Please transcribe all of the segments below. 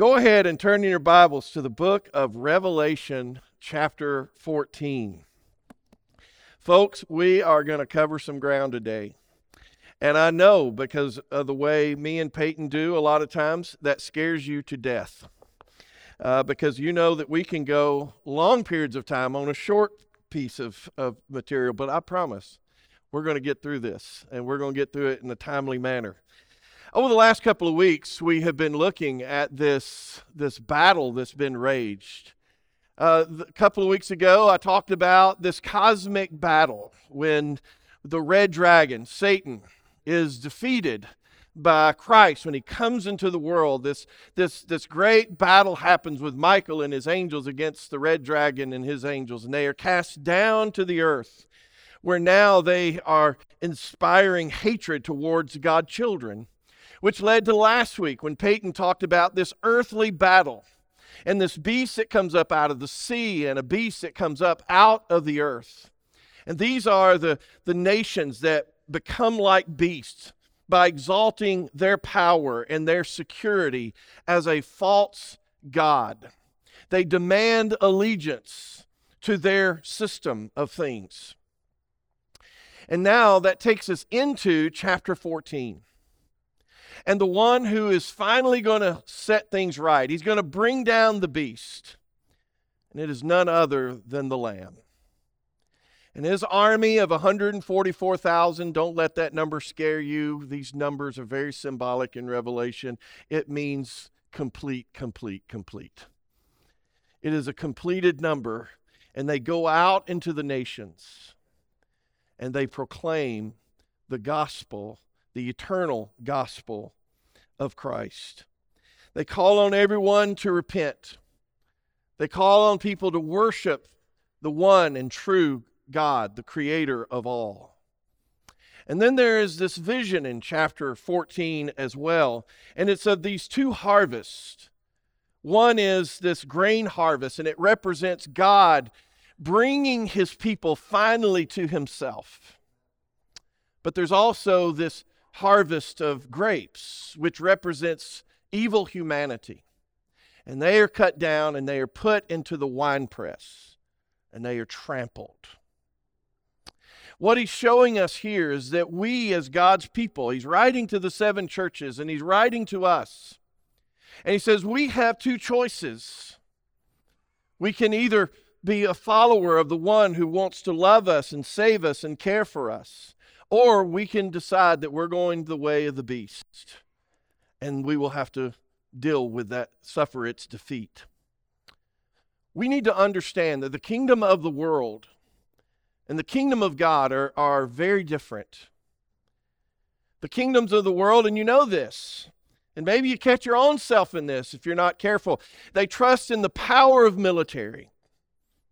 Go ahead and turn in your Bibles to the book of Revelation, chapter 14. Folks, we are going to cover some ground today. And I know because of the way me and Peyton do a lot of times, that scares you to death. Uh, because you know that we can go long periods of time on a short piece of, of material, but I promise we're going to get through this and we're going to get through it in a timely manner. Over the last couple of weeks, we have been looking at this, this battle that's been raged. Uh, a couple of weeks ago, I talked about this cosmic battle when the red dragon, Satan, is defeated by Christ when he comes into the world. This, this, this great battle happens with Michael and his angels against the red dragon and his angels, and they are cast down to the earth, where now they are inspiring hatred towards God's children which led to last week when Peyton talked about this earthly battle and this beast that comes up out of the sea and a beast that comes up out of the earth. And these are the, the nations that become like beasts by exalting their power and their security as a false God. They demand allegiance to their system of things. And now that takes us into chapter 14 and the one who is finally going to set things right. He's going to bring down the beast. And it is none other than the Lamb. And his army of 144,000, don't let that number scare you. These numbers are very symbolic in Revelation. It means complete, complete, complete. It is a completed number. And they go out into the nations and they proclaim the gospel the eternal gospel of Christ. They call on everyone to repent. They call on people to worship the one and true God, the creator of all. And then there is this vision in chapter 14 as well, and it's of these two harvests. One is this grain harvest, and it represents God bringing his people finally to himself. But there's also this harvest of grapes, which represents evil humanity. And they are cut down and they are put into the winepress and they are trampled. What he's showing us here is that we, as God's people, he's writing to the seven churches and he's writing to us. And he says, We have two choices. We can either be a follower of the one who wants to love us and save us and care for us, or we can decide that we're going the way of the beast and we will have to deal with that, suffer its defeat. We need to understand that the kingdom of the world and the kingdom of God are, are very different. The kingdoms of the world, and you know this, and maybe you catch your own self in this if you're not careful. They trust in the power of military,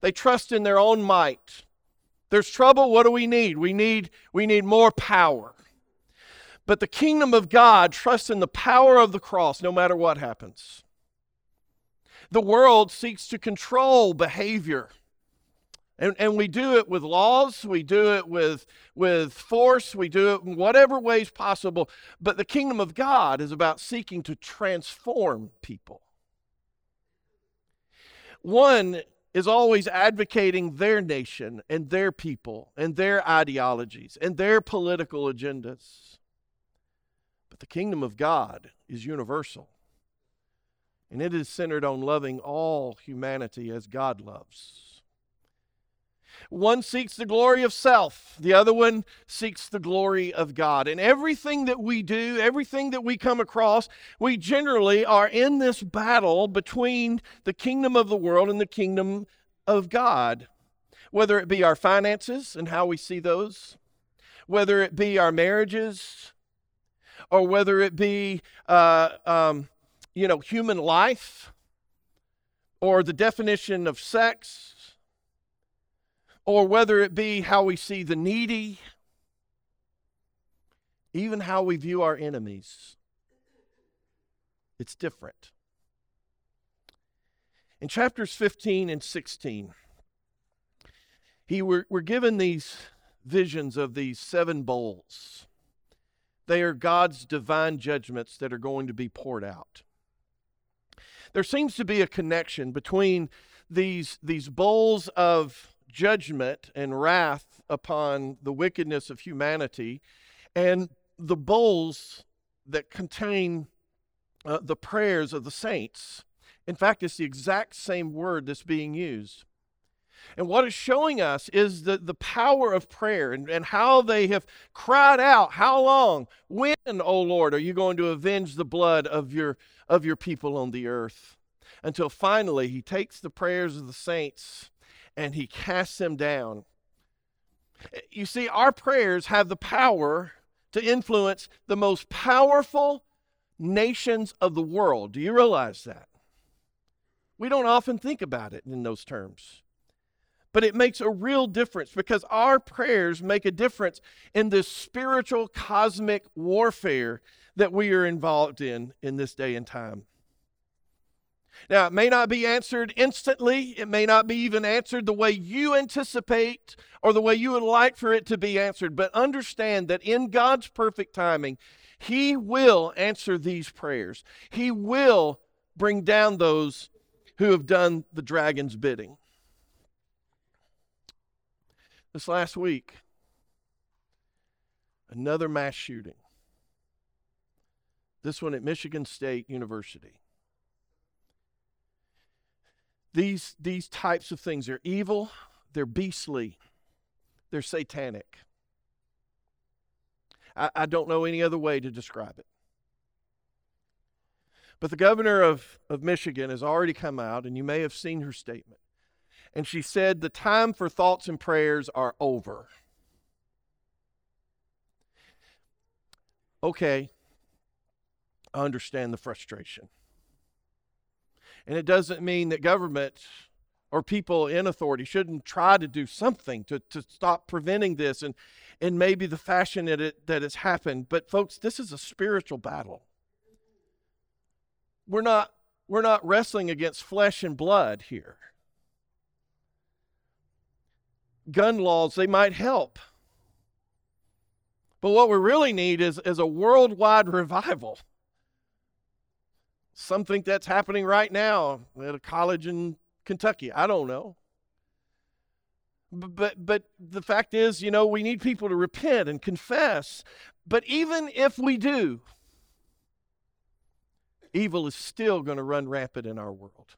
they trust in their own might. There's trouble, what do we need? We need we need more power. But the kingdom of God trusts in the power of the cross no matter what happens. The world seeks to control behavior. And, and we do it with laws, we do it with, with force, we do it in whatever ways possible. But the kingdom of God is about seeking to transform people. One is always advocating their nation and their people and their ideologies and their political agendas. But the kingdom of God is universal, and it is centered on loving all humanity as God loves. One seeks the glory of self, the other one seeks the glory of God. And everything that we do, everything that we come across, we generally are in this battle between the kingdom of the world and the kingdom of God. Whether it be our finances and how we see those, whether it be our marriages, or whether it be, uh, um, you know, human life, or the definition of sex or whether it be how we see the needy, even how we view our enemies. It's different. In chapters 15 and 16, he were, we're given these visions of these seven bowls. They are God's divine judgments that are going to be poured out. there seems to be a connection between these, these bowls of judgment and wrath upon the wickedness of humanity and the bowls that contain uh, the prayers of the saints. In fact, it's the exact same word that's being used. And what it's showing us is the, the power of prayer and, and how they have cried out, How long? When, O Lord, are you going to avenge the blood of your, of your people on the earth? Until finally he takes the prayers of the saints and he casts them down. You see, our prayers have the power to influence the most powerful nations of the world. Do you realize that? We don't often think about it in those terms. But it makes a real difference because our prayers make a difference in this spiritual cosmic warfare that we are involved in in this day and time. Now, it may not be answered instantly. It may not be even answered the way you anticipate or the way you would like for it to be answered. But understand that in God's perfect timing, He will answer these prayers. He will bring down those who have done the dragon's bidding. This last week, another mass shooting. This one at Michigan State University. These, these types of things are evil, they're beastly, they're satanic. I, I don't know any other way to describe it. But the governor of, of Michigan has already come out, and you may have seen her statement. And she said, The time for thoughts and prayers are over. Okay, I understand the frustration. And it doesn't mean that government or people in authority shouldn't try to do something to, to stop preventing this and, and maybe the fashion that, it, that has happened. But, folks, this is a spiritual battle. We're not, we're not wrestling against flesh and blood here. Gun laws, they might help. But what we really need is, is a worldwide revival some think that's happening right now at a college in Kentucky. I don't know. But, but the fact is, you know, we need people to repent and confess. But even if we do, evil is still going to run rampant in our world.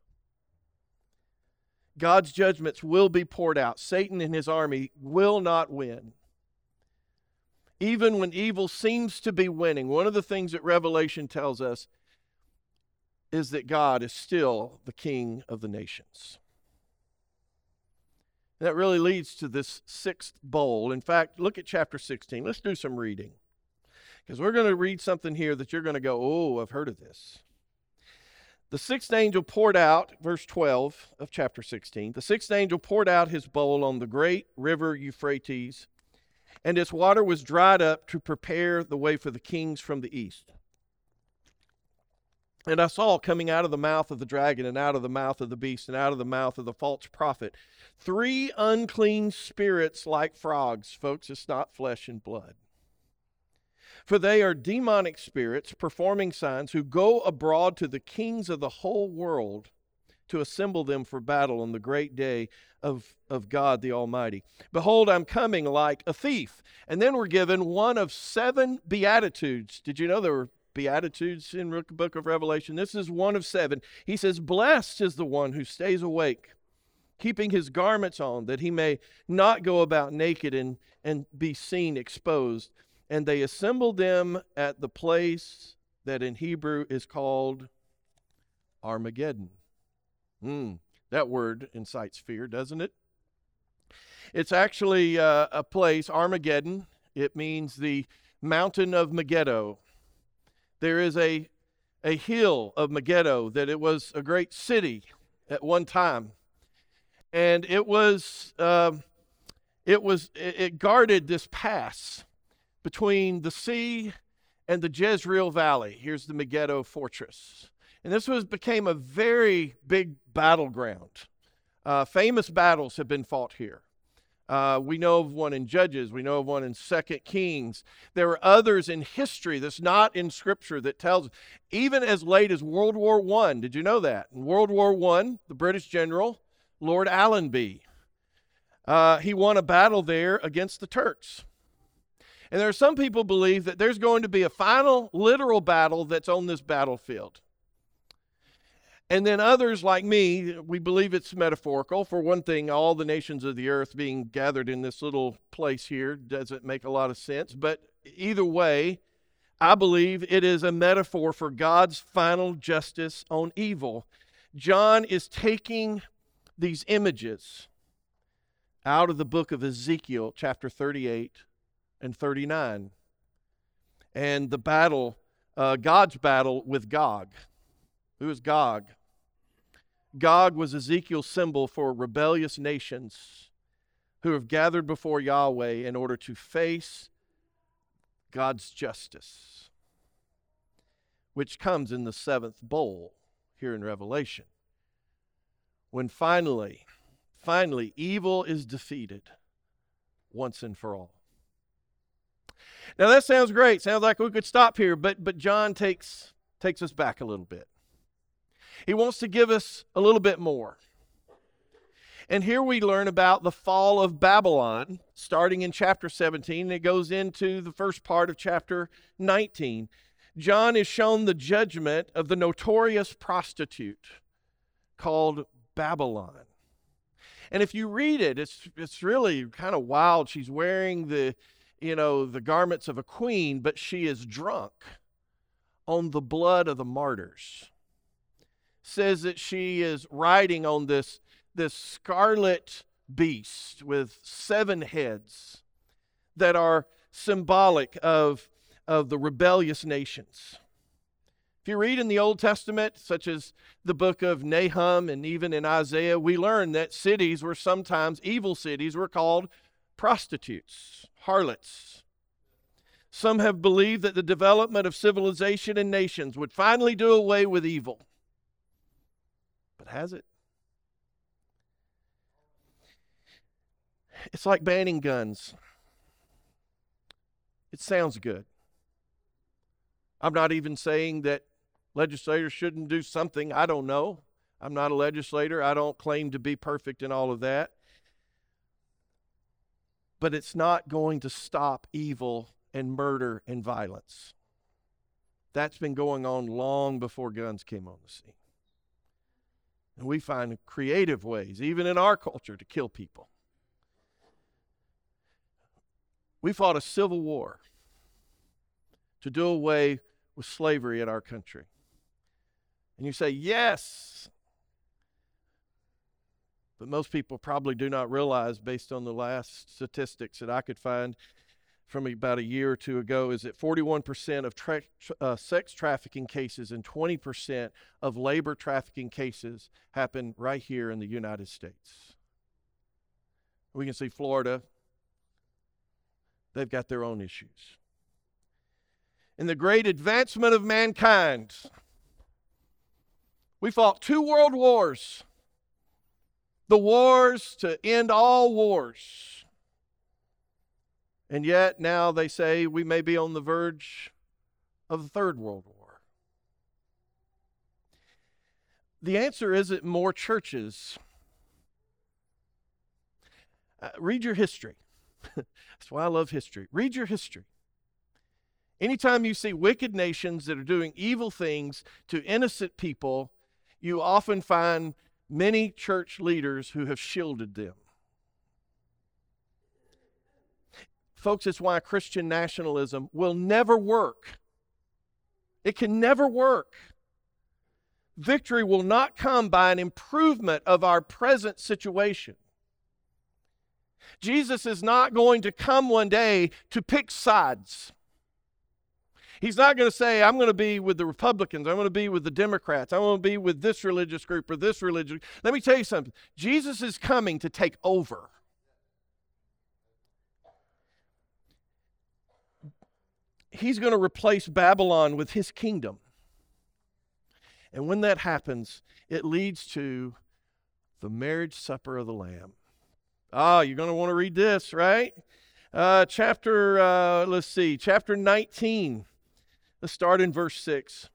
God's judgments will be poured out. Satan and his army will not win. Even when evil seems to be winning, one of the things that Revelation tells us is that God is still the King of the nations. And that really leads to this sixth bowl. In fact, look at chapter 16. Let's do some reading. Because we're going to read something here that you're going to go, oh, I've heard of this. The sixth angel poured out, verse 12 of chapter 16, the sixth angel poured out his bowl on the great river Euphrates, and its water was dried up to prepare the way for the kings from the east. And I saw coming out of the mouth of the dragon, and out of the mouth of the beast, and out of the mouth of the false prophet, three unclean spirits like frogs. Folks, it's not flesh and blood. For they are demonic spirits performing signs who go abroad to the kings of the whole world to assemble them for battle on the great day of, of God the Almighty. Behold, I'm coming like a thief. And then we're given one of seven beatitudes. Did you know there were Beatitudes in the book of Revelation. This is one of seven. He says, Blessed is the one who stays awake, keeping his garments on, that he may not go about naked and, and be seen exposed. And they assembled them at the place that in Hebrew is called Armageddon. Mm, that word incites fear, doesn't it? It's actually uh, a place, Armageddon. It means the mountain of Megiddo. There is a, a hill of Megiddo that it was a great city at one time. And it was, uh, it was, it guarded this pass between the sea and the Jezreel Valley. Here's the Megiddo fortress. And this was became a very big battleground. Uh, famous battles have been fought here. Uh, we know of one in Judges. We know of one in Second Kings. There are others in history that's not in Scripture that tells, even as late as World War One. Did you know that? In World War One, the British general Lord Allenby, uh, he won a battle there against the Turks. And there are some people believe that there's going to be a final literal battle that's on this battlefield. And then others like me, we believe it's metaphorical. For one thing, all the nations of the earth being gathered in this little place here doesn't make a lot of sense. But either way, I believe it is a metaphor for God's final justice on evil. John is taking these images out of the book of Ezekiel, chapter 38 and 39, and the battle, uh, God's battle with Gog. Who is Gog? Gog was Ezekiel's symbol for rebellious nations who have gathered before Yahweh in order to face God's justice, which comes in the seventh bowl here in Revelation. When finally, finally, evil is defeated once and for all. Now that sounds great. Sounds like we could stop here, but but John takes takes us back a little bit. He wants to give us a little bit more. And here we learn about the fall of Babylon, starting in chapter 17, and it goes into the first part of chapter 19. John is shown the judgment of the notorious prostitute called Babylon. And if you read it, it's, it's really kind of wild. She's wearing the, you know, the garments of a queen, but she is drunk on the blood of the martyrs says that she is riding on this, this scarlet beast with seven heads that are symbolic of, of the rebellious nations. If you read in the Old Testament, such as the book of Nahum and even in Isaiah, we learn that cities were sometimes, evil cities, were called prostitutes, harlots. Some have believed that the development of civilization and nations would finally do away with evil has it? It's like banning guns. It sounds good. I'm not even saying that legislators shouldn't do something. I don't know. I'm not a legislator. I don't claim to be perfect in all of that. But it's not going to stop evil and murder and violence. That's been going on long before guns came on the scene. And we find creative ways, even in our culture, to kill people. We fought a civil war to do away with slavery in our country. And you say, yes. But most people probably do not realize, based on the last statistics that I could find, from about a year or two ago is that 41% of tra- uh, sex trafficking cases and 20% of labor trafficking cases happen right here in the United States. We can see Florida, they've got their own issues. In the great advancement of mankind, we fought two world wars the wars to end all wars and yet now they say we may be on the verge of the Third World War. The answer isn't more churches. Uh, read your history. That's why I love history. Read your history. Anytime you see wicked nations that are doing evil things to innocent people, you often find many church leaders who have shielded them. Folks, it's why Christian nationalism will never work. It can never work. Victory will not come by an improvement of our present situation. Jesus is not going to come one day to pick sides. He's not going to say, I'm going to be with the Republicans, I'm going to be with the Democrats, I'm going to be with this religious group or this religious. Let me tell you something. Jesus is coming to take over. He's going to replace Babylon with his kingdom. And when that happens, it leads to the marriage supper of the Lamb. Ah, you're going to want to read this, right? Uh, chapter, uh, let's see, chapter 19. Let's start in verse 6.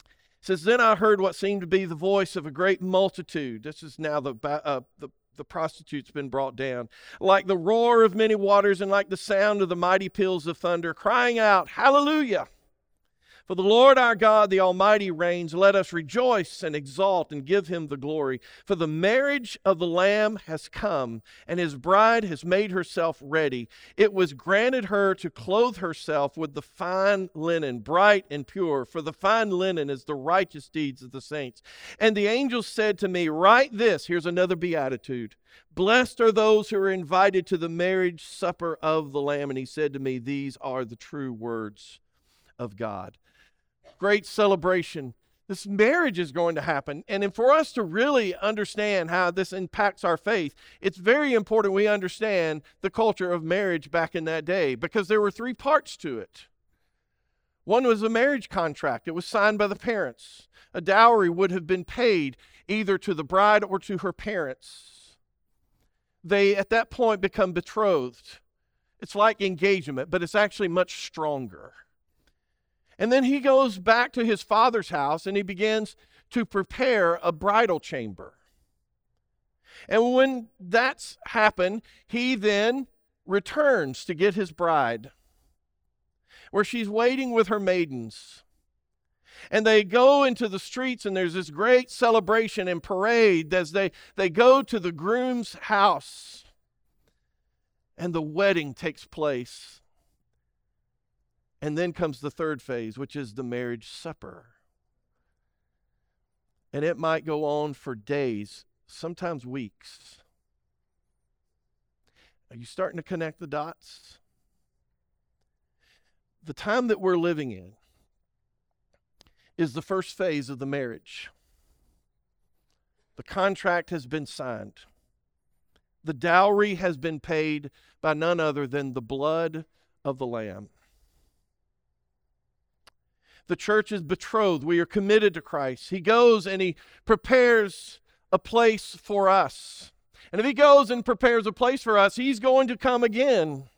It says, Then I heard what seemed to be the voice of a great multitude. This is now the, uh, the, the prostitute's been brought down. Like the roar of many waters and like the sound of the mighty peals of thunder, crying out, Hallelujah! For the Lord our God, the Almighty, reigns. Let us rejoice and exalt and give him the glory. For the marriage of the Lamb has come, and his bride has made herself ready. It was granted her to clothe herself with the fine linen, bright and pure, for the fine linen is the righteous deeds of the saints. And the angel said to me, Write this. Here's another beatitude. Blessed are those who are invited to the marriage supper of the Lamb. And he said to me, These are the true words of God great celebration. This marriage is going to happen. And for us to really understand how this impacts our faith, it's very important we understand the culture of marriage back in that day because there were three parts to it. One was a marriage contract, it was signed by the parents. A dowry would have been paid either to the bride or to her parents. They, at that point, become betrothed. It's like engagement, but it's actually much stronger. And then he goes back to his father's house and he begins to prepare a bridal chamber. And when that's happened, he then returns to get his bride, where she's waiting with her maidens. And they go into the streets, and there's this great celebration and parade as they, they go to the groom's house. And the wedding takes place. And then comes the third phase, which is the marriage supper. And it might go on for days, sometimes weeks. Are you starting to connect the dots? The time that we're living in is the first phase of the marriage. The contract has been signed. The dowry has been paid by none other than the blood of the Lamb. The church is betrothed. We are committed to Christ. He goes and he prepares a place for us. And if he goes and prepares a place for us, he's going to come again.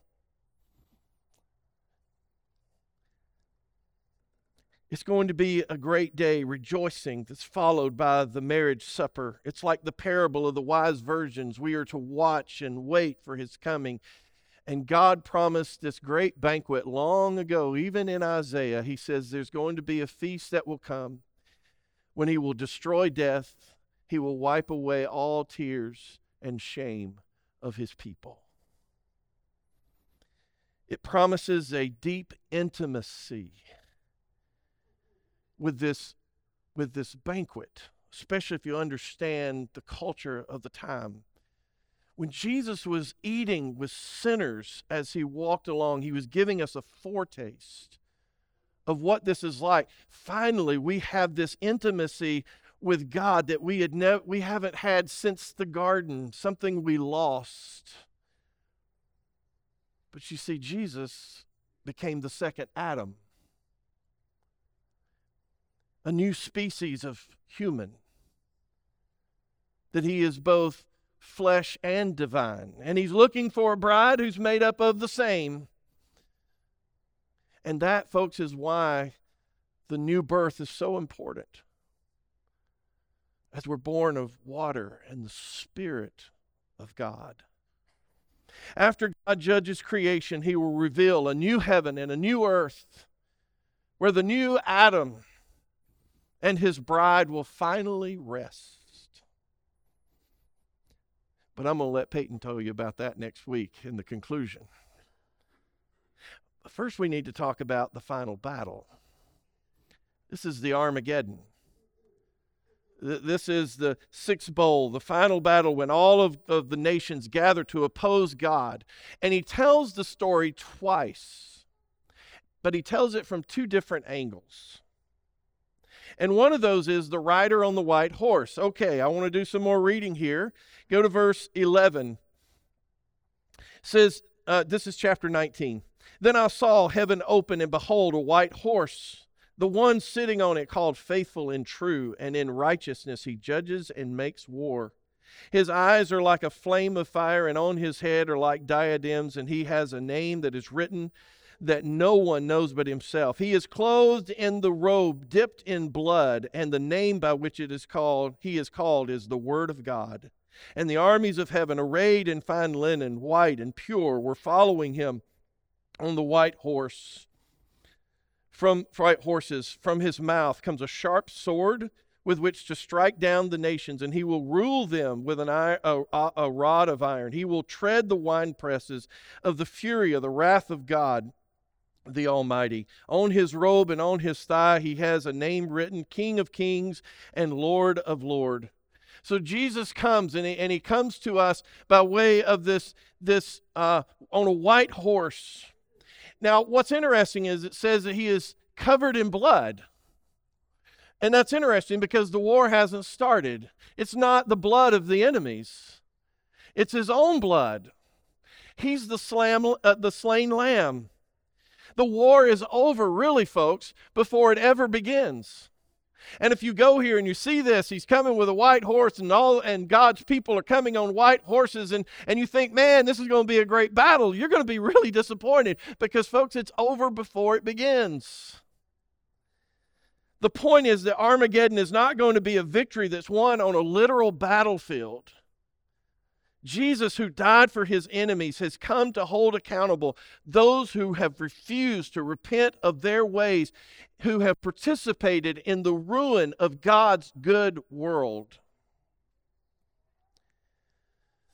It's going to be a great day, rejoicing, that's followed by the marriage supper. It's like the parable of the wise virgins. We are to watch and wait for his coming. And God promised this great banquet long ago, even in Isaiah. He says there's going to be a feast that will come when He will destroy death, He will wipe away all tears and shame of His people. It promises a deep intimacy with this, with this banquet, especially if you understand the culture of the time. When Jesus was eating with sinners as he walked along, he was giving us a foretaste of what this is like. Finally, we have this intimacy with God that we had never we haven't had since the garden, something we lost. But you see Jesus became the second Adam. A new species of human. That he is both flesh and divine. And he's looking for a bride who's made up of the same. And that, folks, is why the new birth is so important. As we're born of water and the Spirit of God. After God judges creation, he will reveal a new heaven and a new earth where the new Adam and his bride will finally rest. But I'm going to let Peyton tell you about that next week in the conclusion. First, we need to talk about the final battle. This is the Armageddon. This is the sixth bowl, the final battle when all of, of the nations gather to oppose God. And he tells the story twice, but he tells it from two different angles. And one of those is the rider on the white horse. Okay, I want to do some more reading here. Go to verse 11. It says, uh, this is chapter 19. Then I saw heaven open, and behold, a white horse. The one sitting on it called faithful and true, and in righteousness he judges and makes war. His eyes are like a flame of fire, and on his head are like diadems, and he has a name that is written that no one knows but himself. He is clothed in the robe dipped in blood, and the name by which it is called, he is called, is the Word of God. And the armies of heaven, arrayed in fine linen, white and pure, were following him on the white horse. From white horses, from his mouth comes a sharp sword with which to strike down the nations, and he will rule them with an iron, a, a rod of iron. He will tread the winepresses of the fury of the wrath of God the Almighty. On his robe and on his thigh, he has a name written King of Kings and Lord of Lord. So Jesus comes and he, and he comes to us by way of this, this uh, on a white horse. Now, what's interesting is it says that he is covered in blood. And that's interesting because the war hasn't started. It's not the blood of the enemies, it's his own blood. He's the, slam, uh, the slain lamb. The war is over, really, folks, before it ever begins. And if you go here and you see this, he's coming with a white horse, and all and God's people are coming on white horses, and, and you think, man, this is going to be a great battle, you're going to be really disappointed because, folks, it's over before it begins. The point is that Armageddon is not going to be a victory that's won on a literal battlefield. Jesus, who died for his enemies, has come to hold accountable those who have refused to repent of their ways, who have participated in the ruin of God's good world.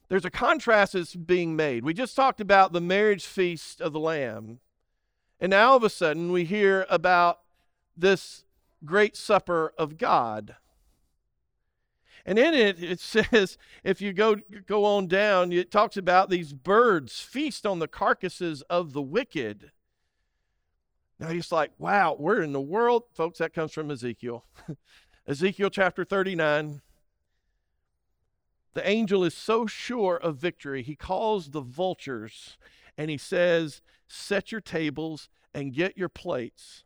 There's a contrast that's being made. We just talked about the marriage feast of the Lamb. And now all of a sudden we hear about this great supper of God. And in it, it says, if you go, go on down, it talks about these birds feast on the carcasses of the wicked. Now just like, wow, where in the world? Folks, that comes from Ezekiel. Ezekiel chapter 39. The angel is so sure of victory, he calls the vultures and he says, Set your tables and get your plates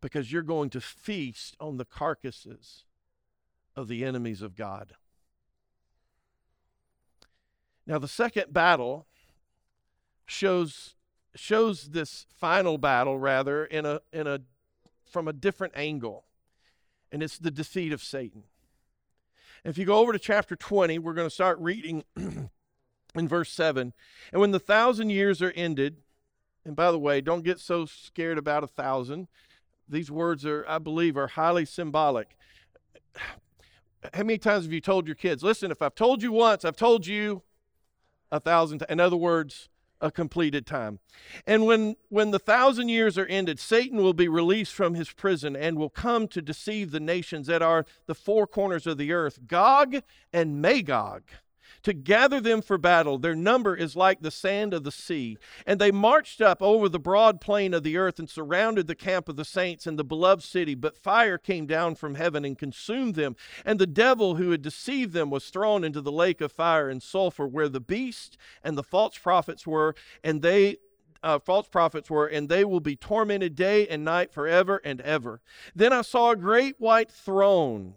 because you're going to feast on the carcasses of the enemies of God. Now, the second battle shows shows this final battle rather in a in a from a different angle and it's the defeat of satan. If you go over to chapter 20 we're going to start reading in verse 7 and when the thousand years are ended and by the way don't get so scared about a thousand. These words are i believe are highly symbolic how many times have you told your kids, listen, if I've told you once, I've told you a thousand times. In other words, a completed time. And when, when the thousand years are ended, Satan will be released from his prison and will come to deceive the nations that are the four corners of the earth, Gog and Magog to gather them for battle. Their number is like the sand of the sea. And they marched up over the broad plain of the earth and surrounded the camp of the saints and the beloved city. But fire came down from heaven and consumed them. And the devil who had deceived them was thrown into the lake of fire and sulfur, where the beast and the false prophets were, and they uh, false prophets were, and they will be tormented day and night forever and ever. Then I saw a great white throne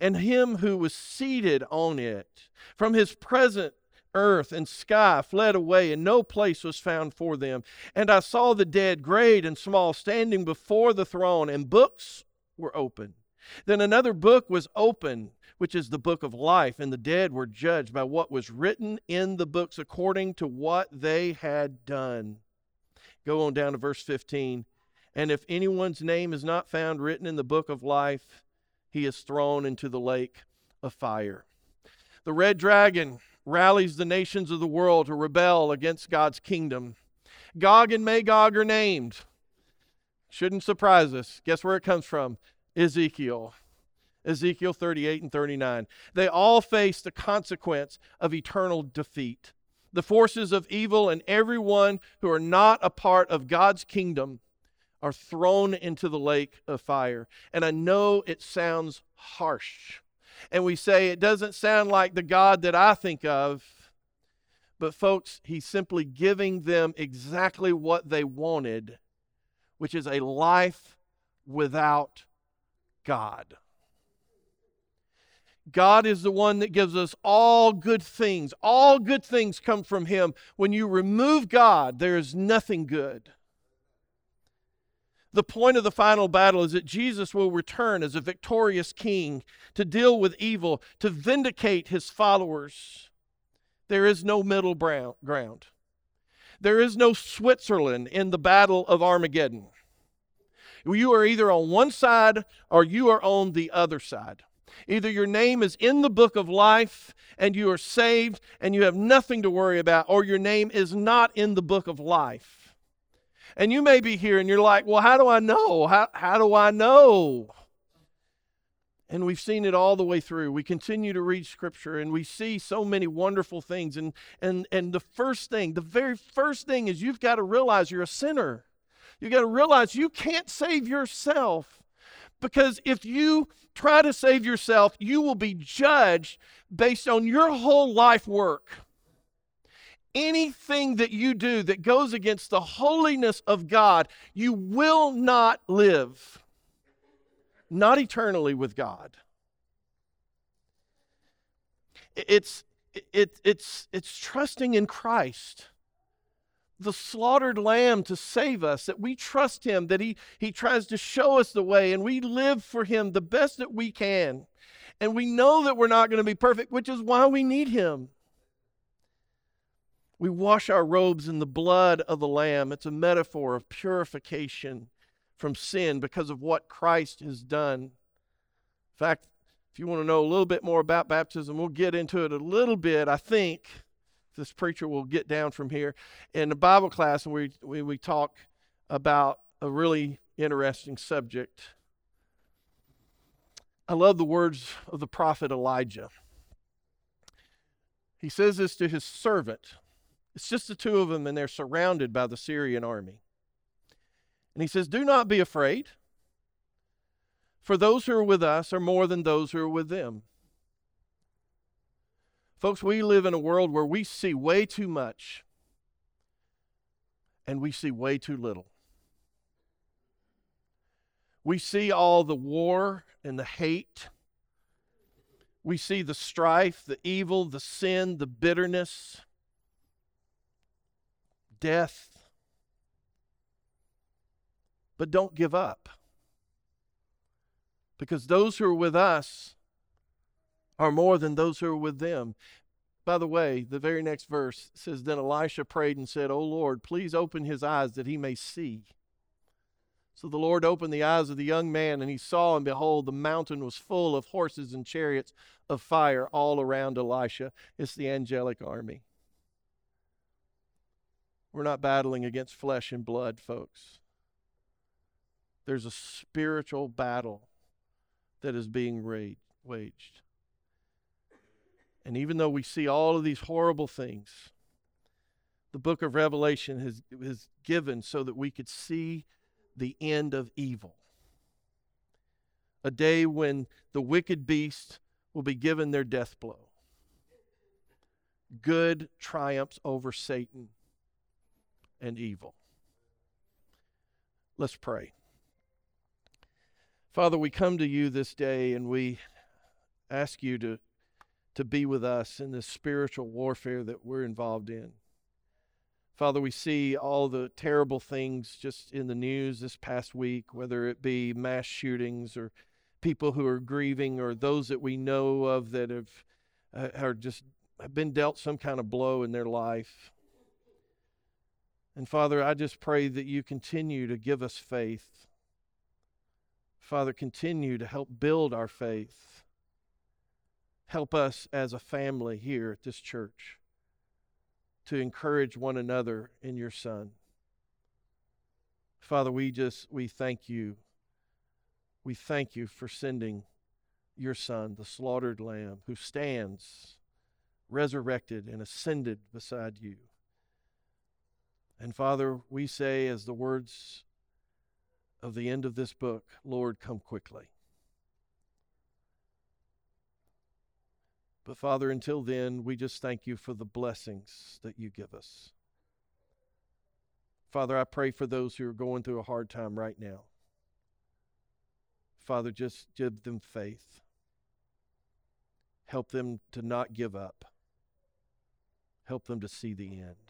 and him who was seated on it. From his present earth and sky fled away, and no place was found for them. And I saw the dead, great and small, standing before the throne, and books were open. Then another book was opened, which is the book of life, and the dead were judged by what was written in the books according to what they had done. Go on down to verse 15. And if anyone's name is not found written in the book of life, he is thrown into the lake of fire. The red dragon rallies the nations of the world to rebel against God's kingdom. Gog and Magog are named. Shouldn't surprise us. Guess where it comes from? Ezekiel. Ezekiel 38 and 39. They all face the consequence of eternal defeat. The forces of evil and everyone who are not a part of God's kingdom are thrown into the lake of fire. And I know it sounds harsh. And we say it doesn't sound like the God that I think of. But, folks, he's simply giving them exactly what they wanted, which is a life without God. God is the one that gives us all good things. All good things come from Him. When you remove God, there is nothing good. The point of the final battle is that Jesus will return as a victorious king to deal with evil, to vindicate his followers. There is no middle ground. There is no Switzerland in the battle of Armageddon. You are either on one side or you are on the other side. Either your name is in the book of life and you are saved and you have nothing to worry about, or your name is not in the book of life. And you may be here and you're like, well, how do I know? How, how do I know? And we've seen it all the way through. We continue to read scripture and we see so many wonderful things. And, and, and the first thing, the very first thing is you've got to realize you're a sinner. You've got to realize you can't save yourself. Because if you try to save yourself, you will be judged based on your whole life work. Anything that you do that goes against the holiness of God, you will not live, not eternally with God. It's, it, it's, it's trusting in Christ the slaughtered lamb to save us, that we trust him, that he, he tries to show us the way, and we live for him the best that we can. And we know that we're not going to be perfect, which is why we need him. We wash our robes in the blood of the Lamb. It's a metaphor of purification from sin because of what Christ has done. In fact, if you want to know a little bit more about baptism, we'll get into it a little bit, I think this preacher will get down from here. In the Bible class, we, we, we talk about a really interesting subject. I love the words of the prophet Elijah. He says this to his servant. It's just the two of them, and they're surrounded by the Syrian army. And he says, Do not be afraid, for those who are with us are more than those who are with them. Folks, we live in a world where we see way too much and we see way too little. We see all the war and the hate. We see the strife, the evil, the sin, the bitterness, death. But don't give up. Because those who are with us are more than those who are with them. By the way, the very next verse says Then Elisha prayed and said, O Lord, please open his eyes that he may see. So the Lord opened the eyes of the young man, and he saw, and behold, the mountain was full of horses and chariots of fire all around Elisha. It's the angelic army. We're not battling against flesh and blood, folks. There's a spiritual battle that is being waged. And even though we see all of these horrible things, the book of Revelation has, has given so that we could see the end of evil. A day when the wicked beast will be given their death blow. Good triumphs over Satan and evil. Let's pray. Father, we come to you this day and we ask you to to be with us in this spiritual warfare that we're involved in. Father, we see all the terrible things just in the news this past week, whether it be mass shootings or people who are grieving or those that we know of that have uh, are just have been dealt some kind of blow in their life. And Father, I just pray that you continue to give us faith. Father, continue to help build our faith. Help us as a family here at this church to encourage one another in your Son. Father, we just, we thank you. We thank you for sending your Son, the slaughtered Lamb, who stands resurrected and ascended beside you. And Father, we say, as the words of the end of this book, Lord, come quickly. But Father, until then, we just thank you for the blessings that you give us. Father, I pray for those who are going through a hard time right now. Father, just give them faith. Help them to not give up. Help them to see the end.